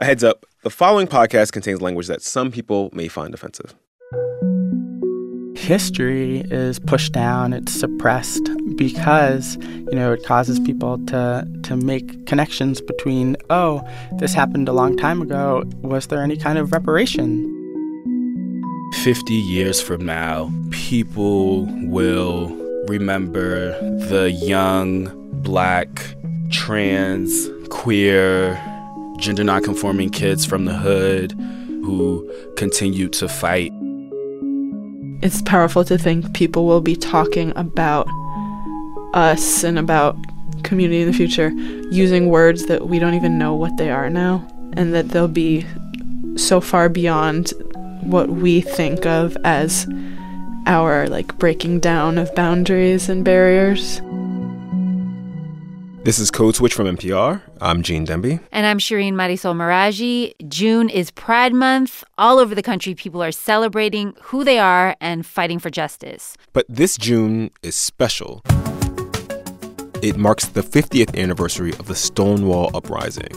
A heads up the following podcast contains language that some people may find offensive. History is pushed down, it's suppressed because, you know, it causes people to, to make connections between, oh, this happened a long time ago. Was there any kind of reparation? 50 years from now, people will remember the young, black, trans, queer, gender nonconforming kids from the hood who continued to fight. It's powerful to think people will be talking about us and about community in the future using words that we don't even know what they are now, and that they'll be so far beyond what we think of as our like breaking down of boundaries and barriers. This is Code Switch from NPR. I'm Gene Demby. And I'm Shereen Marisol Meraji. June is Pride Month. All over the country, people are celebrating who they are and fighting for justice. But this June is special. It marks the 50th anniversary of the Stonewall Uprising.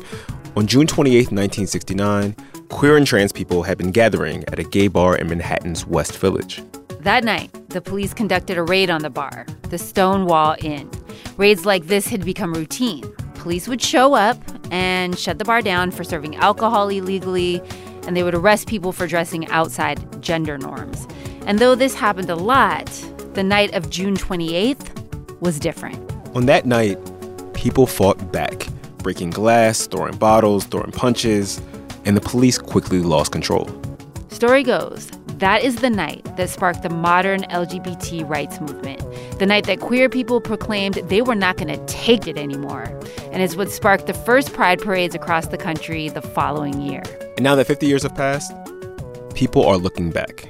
On June 28, 1969, queer and trans people had been gathering at a gay bar in Manhattan's West Village. That night, the police conducted a raid on the bar, the Stonewall Inn. Raids like this had become routine. Police would show up and shut the bar down for serving alcohol illegally, and they would arrest people for dressing outside gender norms. And though this happened a lot, the night of June 28th was different. On that night, people fought back, breaking glass, throwing bottles, throwing punches, and the police quickly lost control. Story goes that is the night that sparked the modern LGBT rights movement. The night that queer people proclaimed they were not going to take it anymore. And is what sparked the first pride parades across the country the following year. And now that 50 years have passed, people are looking back.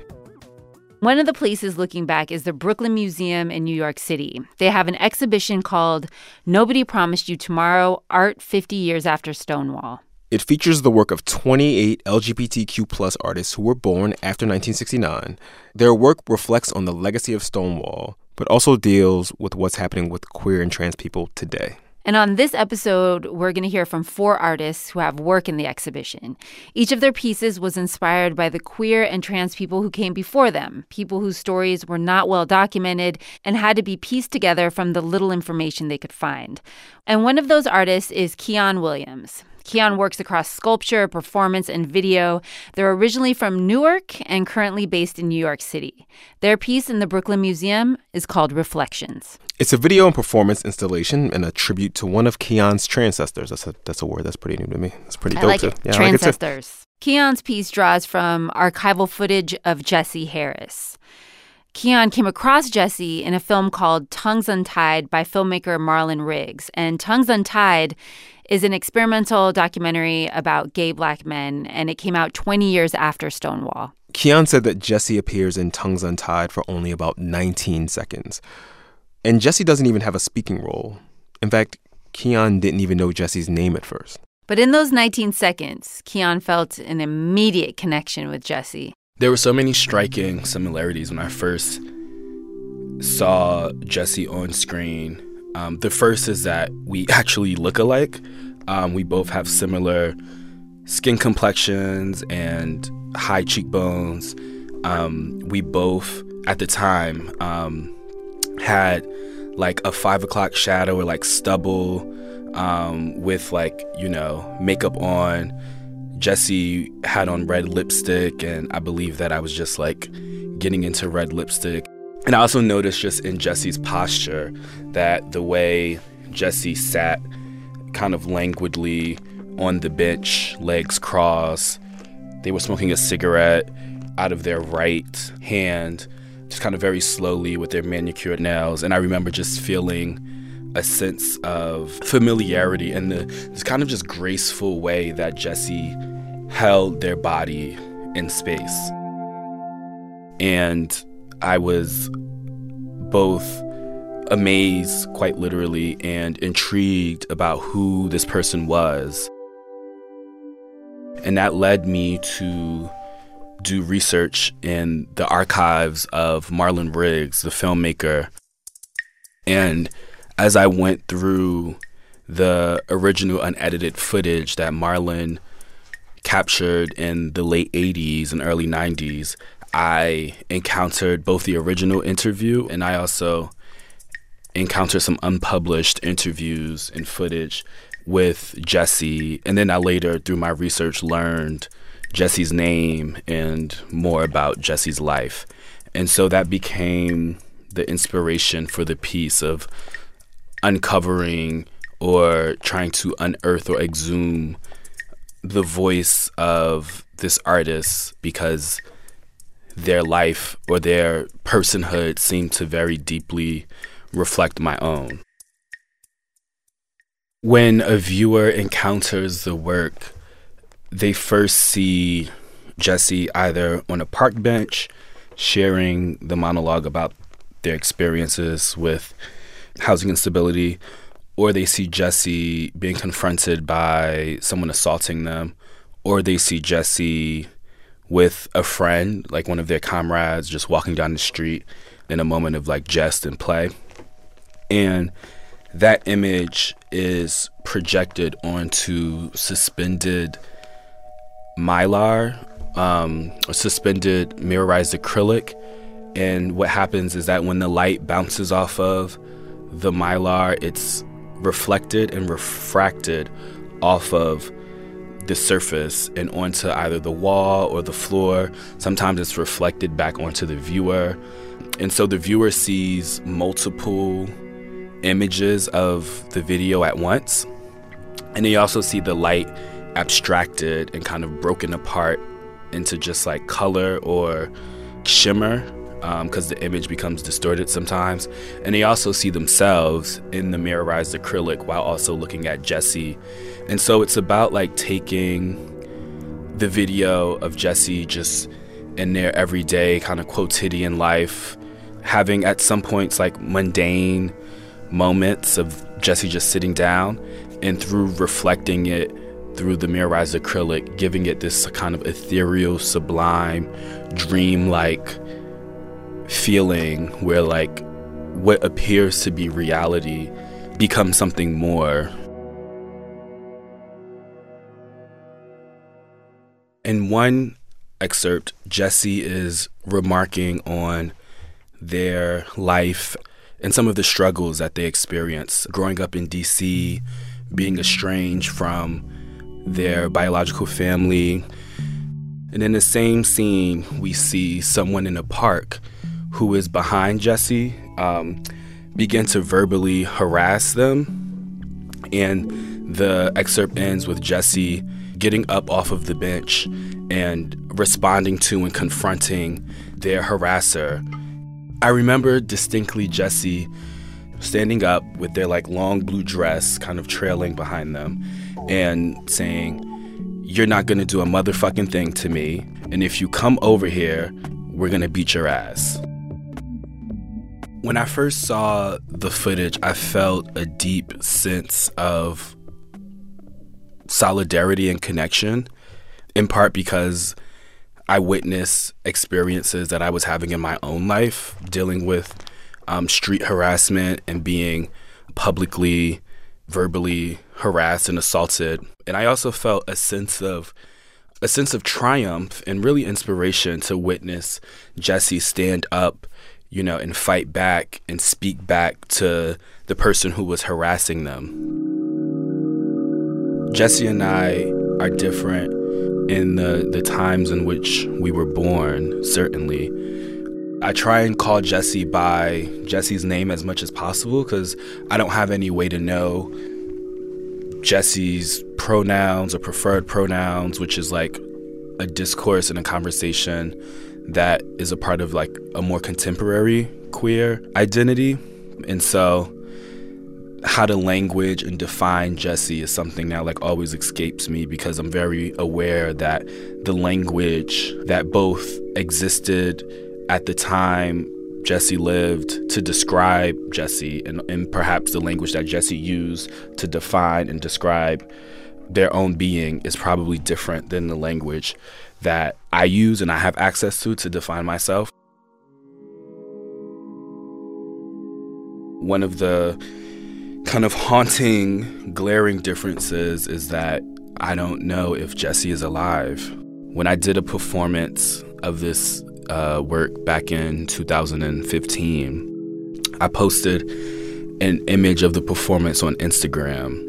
One of the places looking back is the Brooklyn Museum in New York City. They have an exhibition called Nobody Promised You Tomorrow Art 50 Years After Stonewall. It features the work of 28 LGBTQ plus artists who were born after 1969. Their work reflects on the legacy of Stonewall, but also deals with what's happening with queer and trans people today. And on this episode, we're going to hear from four artists who have work in the exhibition. Each of their pieces was inspired by the queer and trans people who came before them, people whose stories were not well documented and had to be pieced together from the little information they could find. And one of those artists is Kiyan Williams. Kiyan works across sculpture, performance, and video. They're originally from Newark and currently based in New York City. Their piece in the Brooklyn Museum is called Reflections. It's a video and performance installation and a tribute to one of Kiyan's transcestors. That's a, that's a word that's pretty new to me. It's pretty I dope like too. it. Yeah, I like it too. Transcestors. Kiyan's piece draws from archival footage of Jesse Harris. Kiyan came across Jesse in a film called Tongues Untied by filmmaker Marlon Riggs. And Tongues Untied is an experimental documentary about gay black men, and it came out 20 years after Stonewall. Kiyan said that Jesse appears in Tongues Untied for only about 19 seconds. And Jesse doesn't even have a speaking role. In fact, Kiyan didn't even know Jesse's name at first. But in those 19 seconds, Kiyan felt an immediate connection with Jesse. There were so many striking similarities when I first saw Jesse on screen. Um, the first is that we actually look alike. Um, we both have similar skin complexions and high cheekbones. Um, we both, at the time, um, had like a five o'clock shadow or like stubble um, with like, you know, makeup on. Jesse had on red lipstick, and I believe that I was just like getting into red lipstick. And I also noticed just in Jesse's posture that the way Jesse sat kind of languidly on the bench, legs crossed, they were smoking a cigarette out of their right hand, just kind of very slowly with their manicured nails. And I remember just feeling a sense of familiarity and the this kind of just graceful way that Jesse held their body in space. And I was both amazed, quite literally, and intrigued about who this person was. And that led me to do research in the archives of Marlon Riggs, the filmmaker. And as I went through the original unedited footage that Marlon captured in the late 80s and early 90s, I encountered both the original interview and I also encountered some unpublished interviews and footage with Jesse. And then I later, through my research, learned Jesse's name and more about Jesse's life. And so that became the inspiration for the piece of uncovering or trying to unearth or exhume the voice of this artist because their life or their personhood seemed to very deeply reflect my own. When a viewer encounters the work, they first see Jesse either on a park bench sharing the monologue about their experiences with housing instability, or they see Jesse being confronted by someone assaulting them, or they see Jesse with a friend, like one of their comrades, just walking down the street in a moment of like jest and play. And that image is projected onto suspended mylar um, or suspended mirrorized acrylic. And what happens is that when the light bounces off of the mylar, it's reflected and refracted off of the surface and onto either the wall or the floor. Sometimes it's reflected back onto the viewer. And so the viewer sees multiple images of the video at once. And you also see the light abstracted and kind of broken apart into just like color or shimmer because um, the image becomes distorted sometimes. And they also see themselves in the mirrorized acrylic while also looking at Jesse. And so it's about like taking the video of Jesse just in their everyday kind of quotidian life, having at some points like mundane moments of Jesse just sitting down, and through reflecting it through the mirrorized acrylic, giving it this kind of ethereal, sublime, dream-like feeling where like what appears to be reality becomes something more. In one excerpt, Jesse is remarking on their life and some of the struggles that they experience growing up in DC, being estranged from their biological family. And in the same scene, we see someone in a park who is behind Jesse um, begin to verbally harass them. And the excerpt ends with Jesse getting up off of the bench and responding to and confronting their harasser. I remember distinctly Jesse standing up with their like long blue dress kind of trailing behind them and saying, You're not gonna do a motherfucking thing to me. And if you come over here, we're gonna beat your ass. When I first saw the footage, I felt a deep sense of solidarity and connection, in part because I witnessed experiences that I was having in my own life, dealing with um, street harassment and being publicly, verbally harassed and assaulted. And I also felt a sense of a sense of triumph and really inspiration to witness Jesse stand up you know, and fight back and speak back to the person who was harassing them. Jesse and I are different in the, the times in which we were born, certainly. I try and call Jesse by Jesse's name as much as possible because I don't have any way to know Jesse's pronouns or preferred pronouns, which is like a discourse and a conversation that is a part of like a more contemporary queer identity. And so how to language and define Jesse is something that like always escapes me because I'm very aware that the language that both existed at the time Jesse lived to describe Jesse and, and perhaps the language that Jesse used to define and describe their own being is probably different than the language that I use and I have access to to define myself. One of the kind of haunting, glaring differences is that I don't know if Jesse is alive. When I did a performance of this uh, work back in 2015, I posted an image of the performance on Instagram.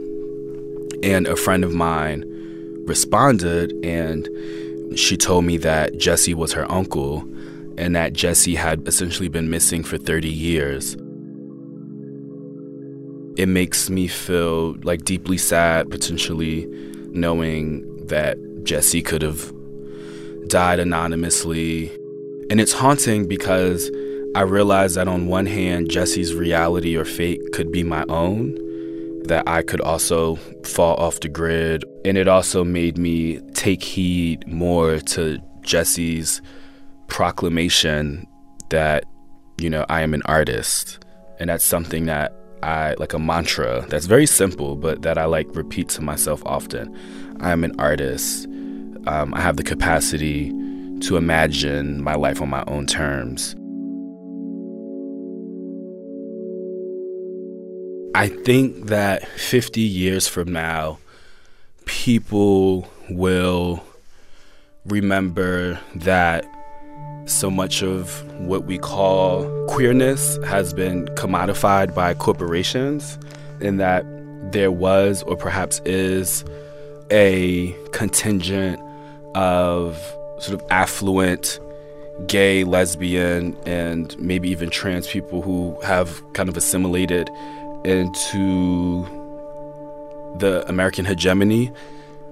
And a friend of mine responded and she told me that Jesse was her uncle and that Jesse had essentially been missing for 30 years. It makes me feel like deeply sad, potentially knowing that Jesse could have died anonymously. And it's haunting because I realize that on one hand, Jesse's reality or fate could be my own, that I could also fall off the grid. And it also made me take heed more to Jesse's proclamation that, you know, I am an artist. And that's something that I like a mantra that's very simple, but that I like repeat to myself often. I am an artist. Um, I have the capacity to imagine my life on my own terms. I think that 50 years from now, people will remember that so much of what we call queerness has been commodified by corporations, and that there was, or perhaps is, a contingent of sort of affluent gay, lesbian, and maybe even trans people who have kind of assimilated into the American hegemony.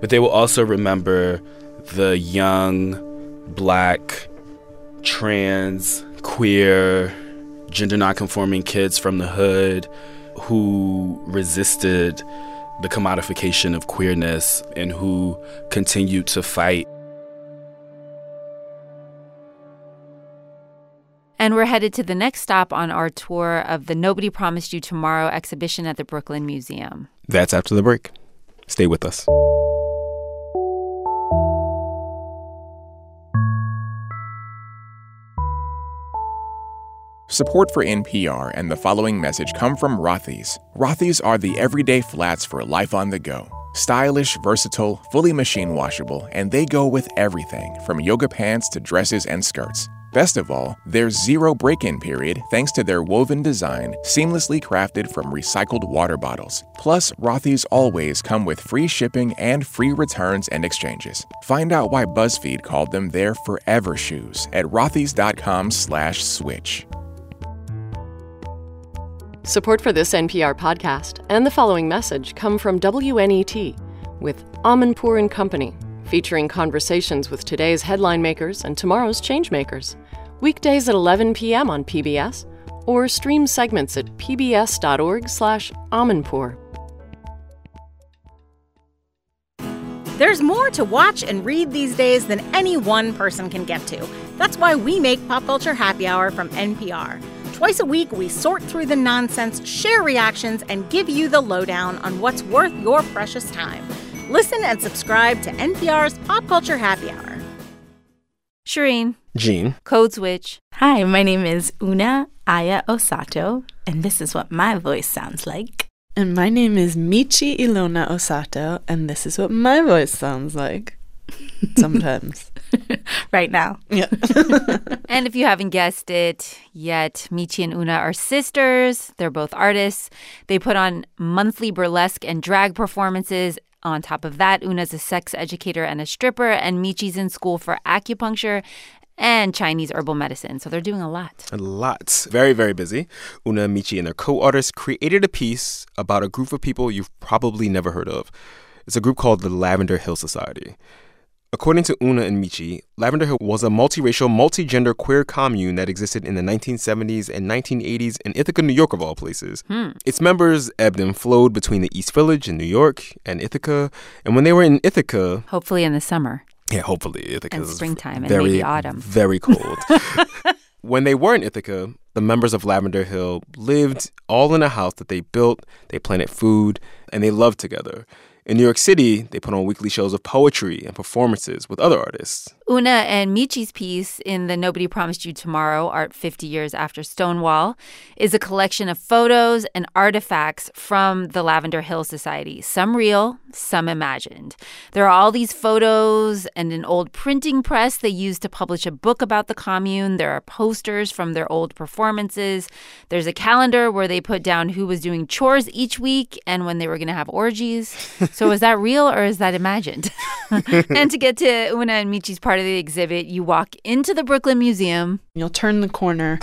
But they will also remember the young, black, trans, queer, gender nonconforming kids from the hood who resisted the commodification of queerness and who continued to fight. And we're headed to the next stop on our tour of the Nobody Promised You Tomorrow exhibition at the Brooklyn Museum. That's after the break. Stay with us. Support for NPR and the following message come from Rothy's. Rothy's are the everyday flats for life on the go. Stylish, versatile, fully machine washable, and they go with everything from yoga pants to dresses and skirts. Best of all, there's zero break in period thanks to their woven design, seamlessly crafted from recycled water bottles. Plus, Rothy's always come with free shipping and free returns and exchanges. Find out why BuzzFeed called them their forever shoes at rothys.com/slash switch. Support for this NPR podcast and the following message come from WNET with Amanpour and Company, featuring conversations with today's headline makers and tomorrow's changemakers. Weekdays at 11 p.m. on PBS or stream segments at pbs.org/amanpour. There's more to watch and read these days than any one person can get to. That's why we make Pop Culture Happy Hour from NPR. Twice a week, we sort through the nonsense, share reactions, and give you the lowdown on what's worth your precious time. Listen and subscribe to NPR's Pop Culture Happy Hour. Shereen, Gene. Code Switch. Hi, my name is Una Aya Osato, and this is what my voice sounds like. And my name is Michi Ilona Osato, and this is what my voice sounds like. Sometimes. right now. Yeah. And if you haven't guessed it yet, Michi and Una are sisters. They're both artists. They put on monthly burlesque and drag performances. On top of that, Una's a sex educator and a stripper, and Michi's in school for acupuncture and Chinese herbal medicine. So they're doing a lot. A lot. Very, very busy. Una, Michi, and their co artists created a piece about a group of people you've probably never heard of. It's a group called the Lavender Hill Society. According to Una and Michi, Lavender Hill was a multiracial, multigender queer commune that existed in the 1970s and 1980s in Ithaca, New York, of all places. Hmm. Its members ebbed and flowed between the East Village in New York and Ithaca. And when they were in Ithaca, Hopefully in the summer. yeah, hopefully Ithaca And springtime and very, maybe autumn. Very cold. when they were in Ithaca, the members of Lavender Hill lived all in a house that they built. They planted food and they loved together. In New York City, they put on weekly shows of poetry and performances with other artists. Una and Michi's piece in the Nobody Promised You Tomorrow Art 50 Years After Stonewall is a collection of photos and artifacts from the Lavender Hill Society, some real, some imagined. There are all these photos and an old printing press they used to publish a book about the commune. There are posters from their old performances. There's a calendar where they put down who was doing chores each week and when they were going to have orgies. so is that real or is that imagined? and to get to Una and Michi's part of the exhibit, you walk into the Brooklyn Museum. You'll turn the corner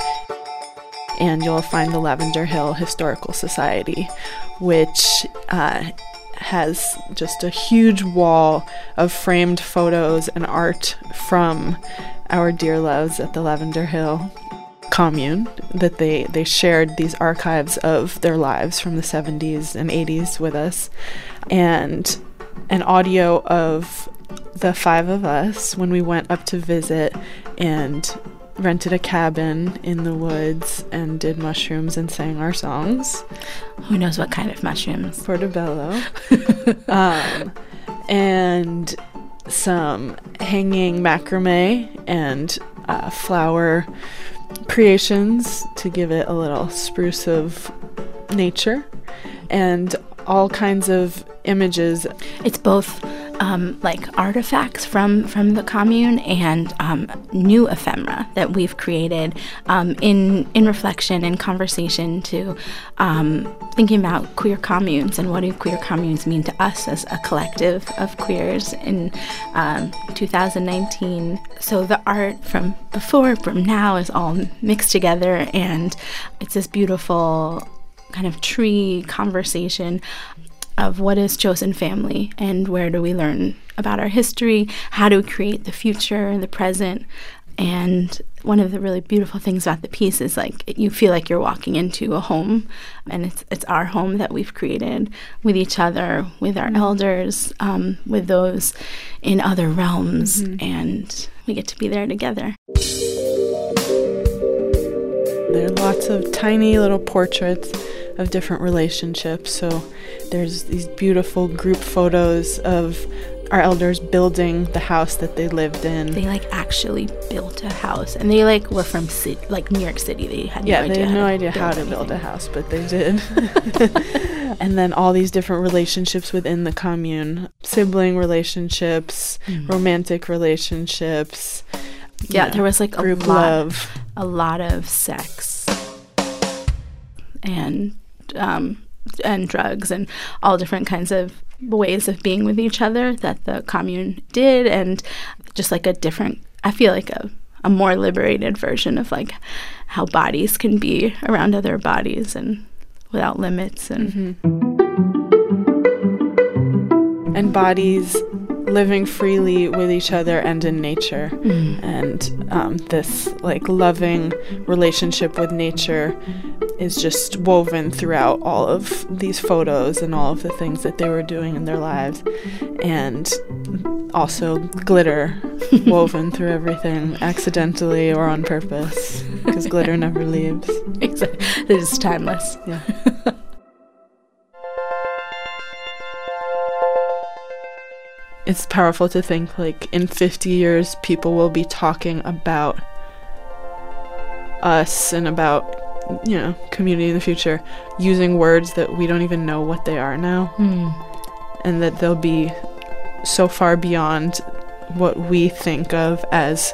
and you'll find the Lavender Hill Historical Society, which uh, has just a huge wall of framed photos and art from our dear loves at the Lavender Hill commune that they they shared these archives of their lives from the 70s and 80s with us and an audio of the five of us when we went up to visit and rented a cabin in the woods and did mushrooms and sang our songs. Who knows what kind of mushrooms? Portobello. um, and some hanging macrame and uh, flower creations to give it a little spruce of nature. And all kinds of images. It's both um, like artifacts from from the commune and um, new ephemera that we've created um, in in reflection and conversation to um, thinking about queer communes and what do queer communes mean to us as a collective of queers in um, 2019. So the art from before from now is all mixed together and it's this beautiful kind of tree conversation of what is chosen family and where do we learn about our history, how do we create the future and the present. And one of the really beautiful things about the piece is like you feel like you're walking into a home, and it's it's our home that we've created with each other, with our mm-hmm. elders, um, with those in other realms, mm-hmm. and we get to be there together. There are lots of tiny little portraits of different relationships. So there's these beautiful group photos of our elders building the house that they lived in. They like actually built a house, and they like were from city, like New York City. They had yeah, no they had no idea how to build a house, but they did. and then all these different relationships within the commune, sibling relationships, mm. romantic relationships. Yeah, there was like a lot, love, a lot of sex, and um, and drugs and all different kinds of ways of being with each other that the commune did and just like a different i feel like a, a more liberated version of like how bodies can be around other bodies and without limits and mm-hmm. and bodies living freely with each other and in nature. Mm. and um, this like loving relationship with nature is just woven throughout all of these photos and all of the things that they were doing in their lives. And also glitter woven through everything accidentally or on purpose because glitter never leaves. Exactly. It is timeless. Yeah it's powerful to think like in 50 years people will be talking about us and about you know community in the future using words that we don't even know what they are now mm. and that they'll be so far beyond what we think of as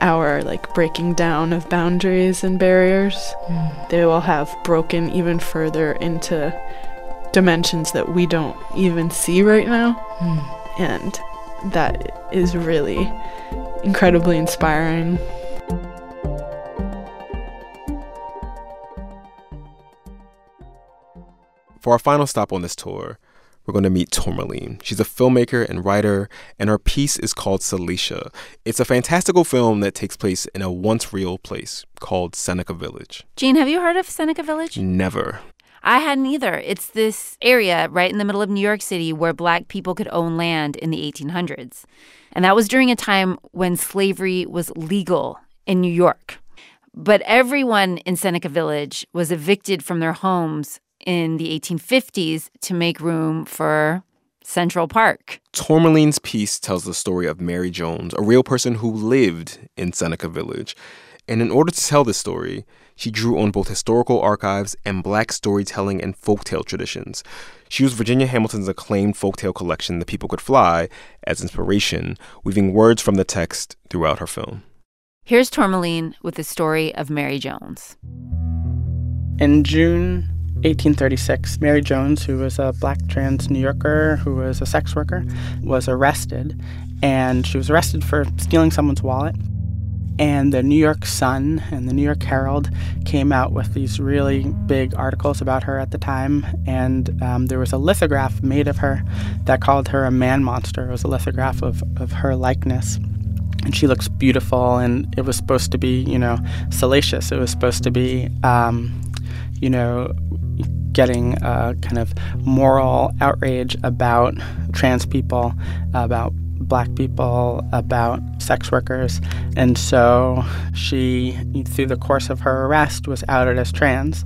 our like breaking down of boundaries and barriers mm. they will have broken even further into dimensions that we don't even see right now mm and that is really incredibly inspiring. For our final stop on this tour, we're going to meet Tourmaline. She's a filmmaker and writer, and her piece is called Salacia. It's a fantastical film that takes place in a once real place called Seneca Village. Gene, have you heard of Seneca Village? Never. I hadn't either. It's this area right in the middle of New York City where black people could own land in the 1800s. And that was during a time when slavery was legal in New York. But everyone in Seneca Village was evicted from their homes in the 1850s to make room for Central Park. Tourmaline's piece tells the story of Mary Jones, a real person who lived in Seneca Village. And in order to tell this story, she drew on both historical archives and black storytelling and folktale traditions. She used Virginia Hamilton's acclaimed folktale collection, The People Could Fly, as inspiration, weaving words from the text throughout her film. Here's Tourmaline with the story of Mary Jones. In June 1836, Mary Jones, who was a black trans New Yorker who was a sex worker, was arrested. And she was arrested for stealing someone's wallet. And the New York Sun and the New York Herald came out with these really big articles about her at the time. And um, there was a lithograph made of her that called her a man monster. It was a lithograph of, of her likeness. And she looks beautiful, and it was supposed to be, you know, salacious. It was supposed to be, um, you know, getting a kind of moral outrage about trans people, about black people, about sex workers. And so she, through the course of her arrest, was outed as trans.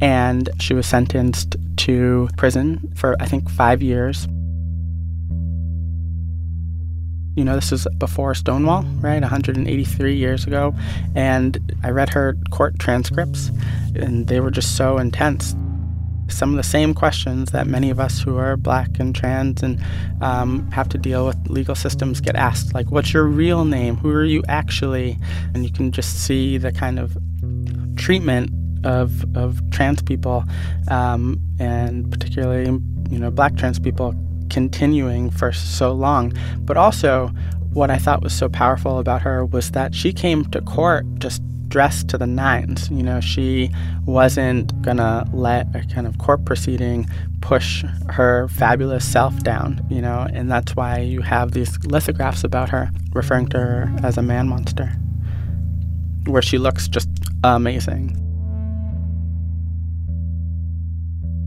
And she was sentenced to prison for, I think, five years. You know, this is before Stonewall, right? 183 years ago. And I read her court transcripts, and they were just so intense some of the same questions that many of us who are black and trans and um, have to deal with legal systems get asked like what's your real name? Who are you actually? And you can just see the kind of treatment of, of trans people um, and particularly you know black trans people continuing for so long. But also what i thought was so powerful about her was that she came to court just dressed to the nines. You know, she wasn't gonna let a kind of court proceeding push her fabulous self down, you know, and that's why you have these lithographs about her referring to her as a man monster, where she looks just amazing.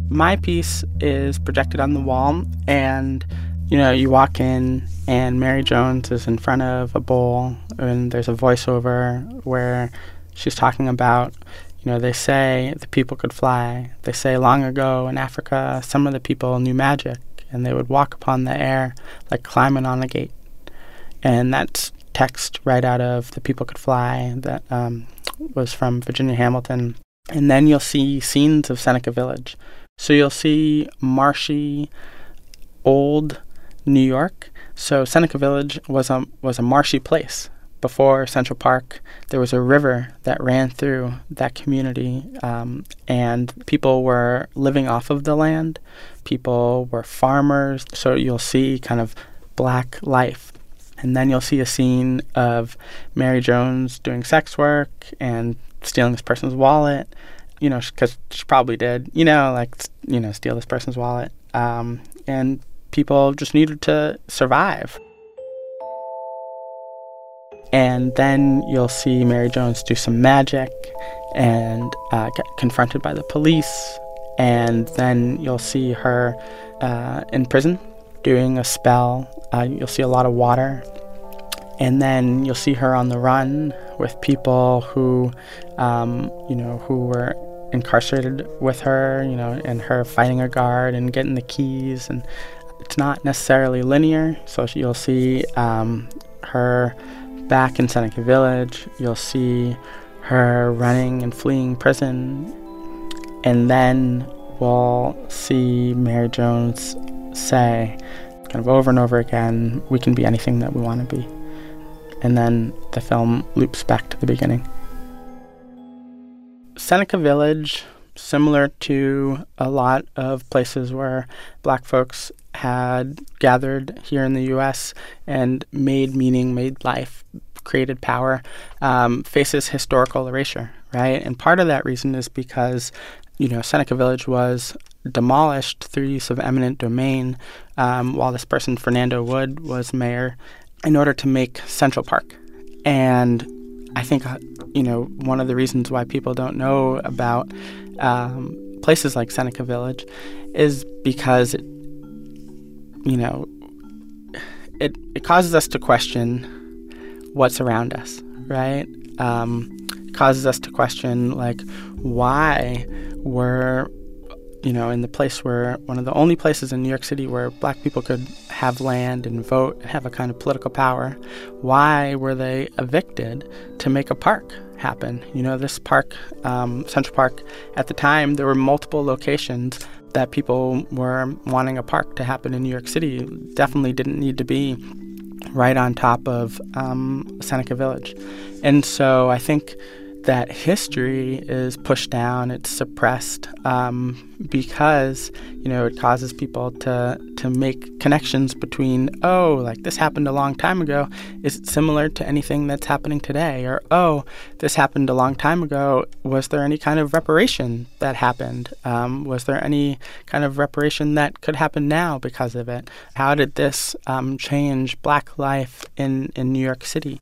My piece is projected on the wall, and you know, you walk in and Mary Jones is in front of a bowl, and there's a voiceover where she's talking about, you know, they say the people could fly. They say long ago in Africa, some of the people knew magic, and they would walk upon the air like climbing on a gate. And that's text right out of The People Could Fly that um, was from Virginia Hamilton. And then you'll see scenes of Seneca Village. So you'll see marshy, old New York. So Seneca Village was a was a marshy place. Before Central Park, there was a river that ran through that community, um, and people were living off of the land. People were farmers. So you'll see kind of black life. And then you'll see a scene of Mary Jones doing sex work and stealing this person's wallet, you know, because she probably did, you know, like, you know, steal this person's wallet. Um, and people just needed to survive. And then you'll see Mary Jones do some magic and uh, get confronted by the police. And then you'll see her uh, in prison doing a spell. Uh, you'll see a lot of water. And then you'll see her on the run with people who, um, you know, who were incarcerated with her, you know, and her fighting a guard and getting the keys. And it's not necessarily linear. So you'll see um, her back in Seneca Village. You'll see her running and fleeing prison. And then we'll see Mary Jones say, kind of over and over again, we can be anything that we want to be. And then the film loops back to the beginning. Seneca Village, similar to a lot of places where black folks had gathered here in the US and made meaning, made life, created power, um, faces historical erasure, right? And part of that reason is because, you know, Seneca Village was demolished through use of eminent domain um, while this person, Fernando Wood, was mayor in order to make Central Park. And I think, uh, you know, one of the reasons why people don't know about um, places like Seneca Village is because it you know, it, it causes us to question what's around us, right? Um, causes us to question, like, why were you know, in the place where one of the only places in New York City where black people could have land and vote, and have a kind of political power, why were they evicted to make a park happen? You know, this park, um, Central Park, at the time, there were multiple locations that people were wanting a park to happen in New York City. Definitely didn't need to be right on top of um, Seneca Village. And so I think that history is pushed down, it's suppressed um, because you know it causes people to to make connections between oh like this happened a long time ago. Is it similar to anything that's happening today? Or oh this happened a long time ago. Was there any kind of reparation that happened? Um, was there any kind of reparation that could happen now because of it? How did this um, change black life in in New York City.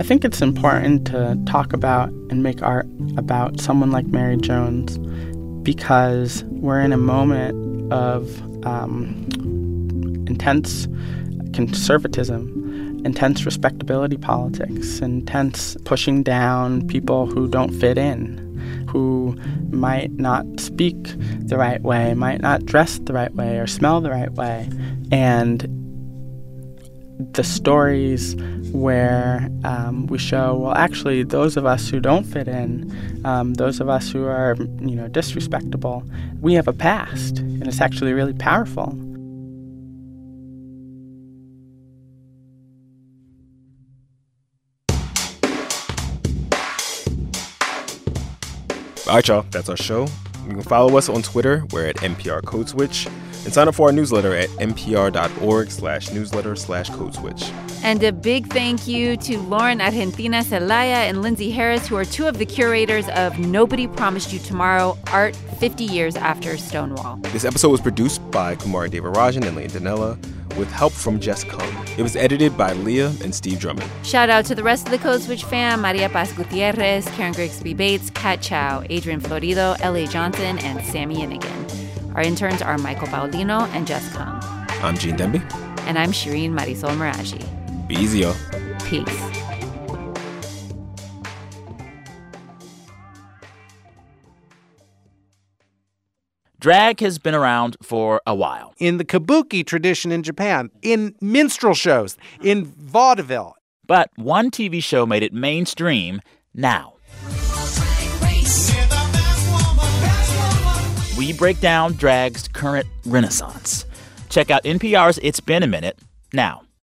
I think it's important to talk about and make art about someone like Mary Jones because we're in a moment of um, intense conservatism, intense respectability politics, intense pushing down people who don't fit in, who might not speak the right way, might not dress the right way, or smell the right way. And the stories where um, we show, well, actually, those of us who don't fit in, um, those of us who are, you know, disrespectable, we have a past, and it's actually really powerful. All right, y'all, that's our show. You can follow us on Twitter. We're at NPR Code Switch and sign up for our newsletter at npr.org slash newsletter slash code switch. And a big thank you to Lauren Argentina Zelaya and Lindsay Harris, who are two of the curators of Nobody Promised You Tomorrow Art 50 Years After Stonewall. This episode was produced by Kumari Devarajan and Leah Donnella with help from Jess Kung. It was edited by Leah and Steve Drummond. Shout out to the rest of the Code Switch fam Maria Paz Gutierrez, Karen Grigsby Bates, Kat Chow, Adrian Florido, L.A. Johnson, and Sami Yenigun. Our interns are Michael Paulino and Jess Kung. I'm Gene Demby. And I'm Shereen Marisol Meraji. Be easy, y'all. Peace. Drag has been around for a while. In the kabuki tradition in Japan, in minstrel shows, in vaudeville. But one TV show made it mainstream now. We break down drag's current renaissance. Check out NPR's It's Been a Minute now.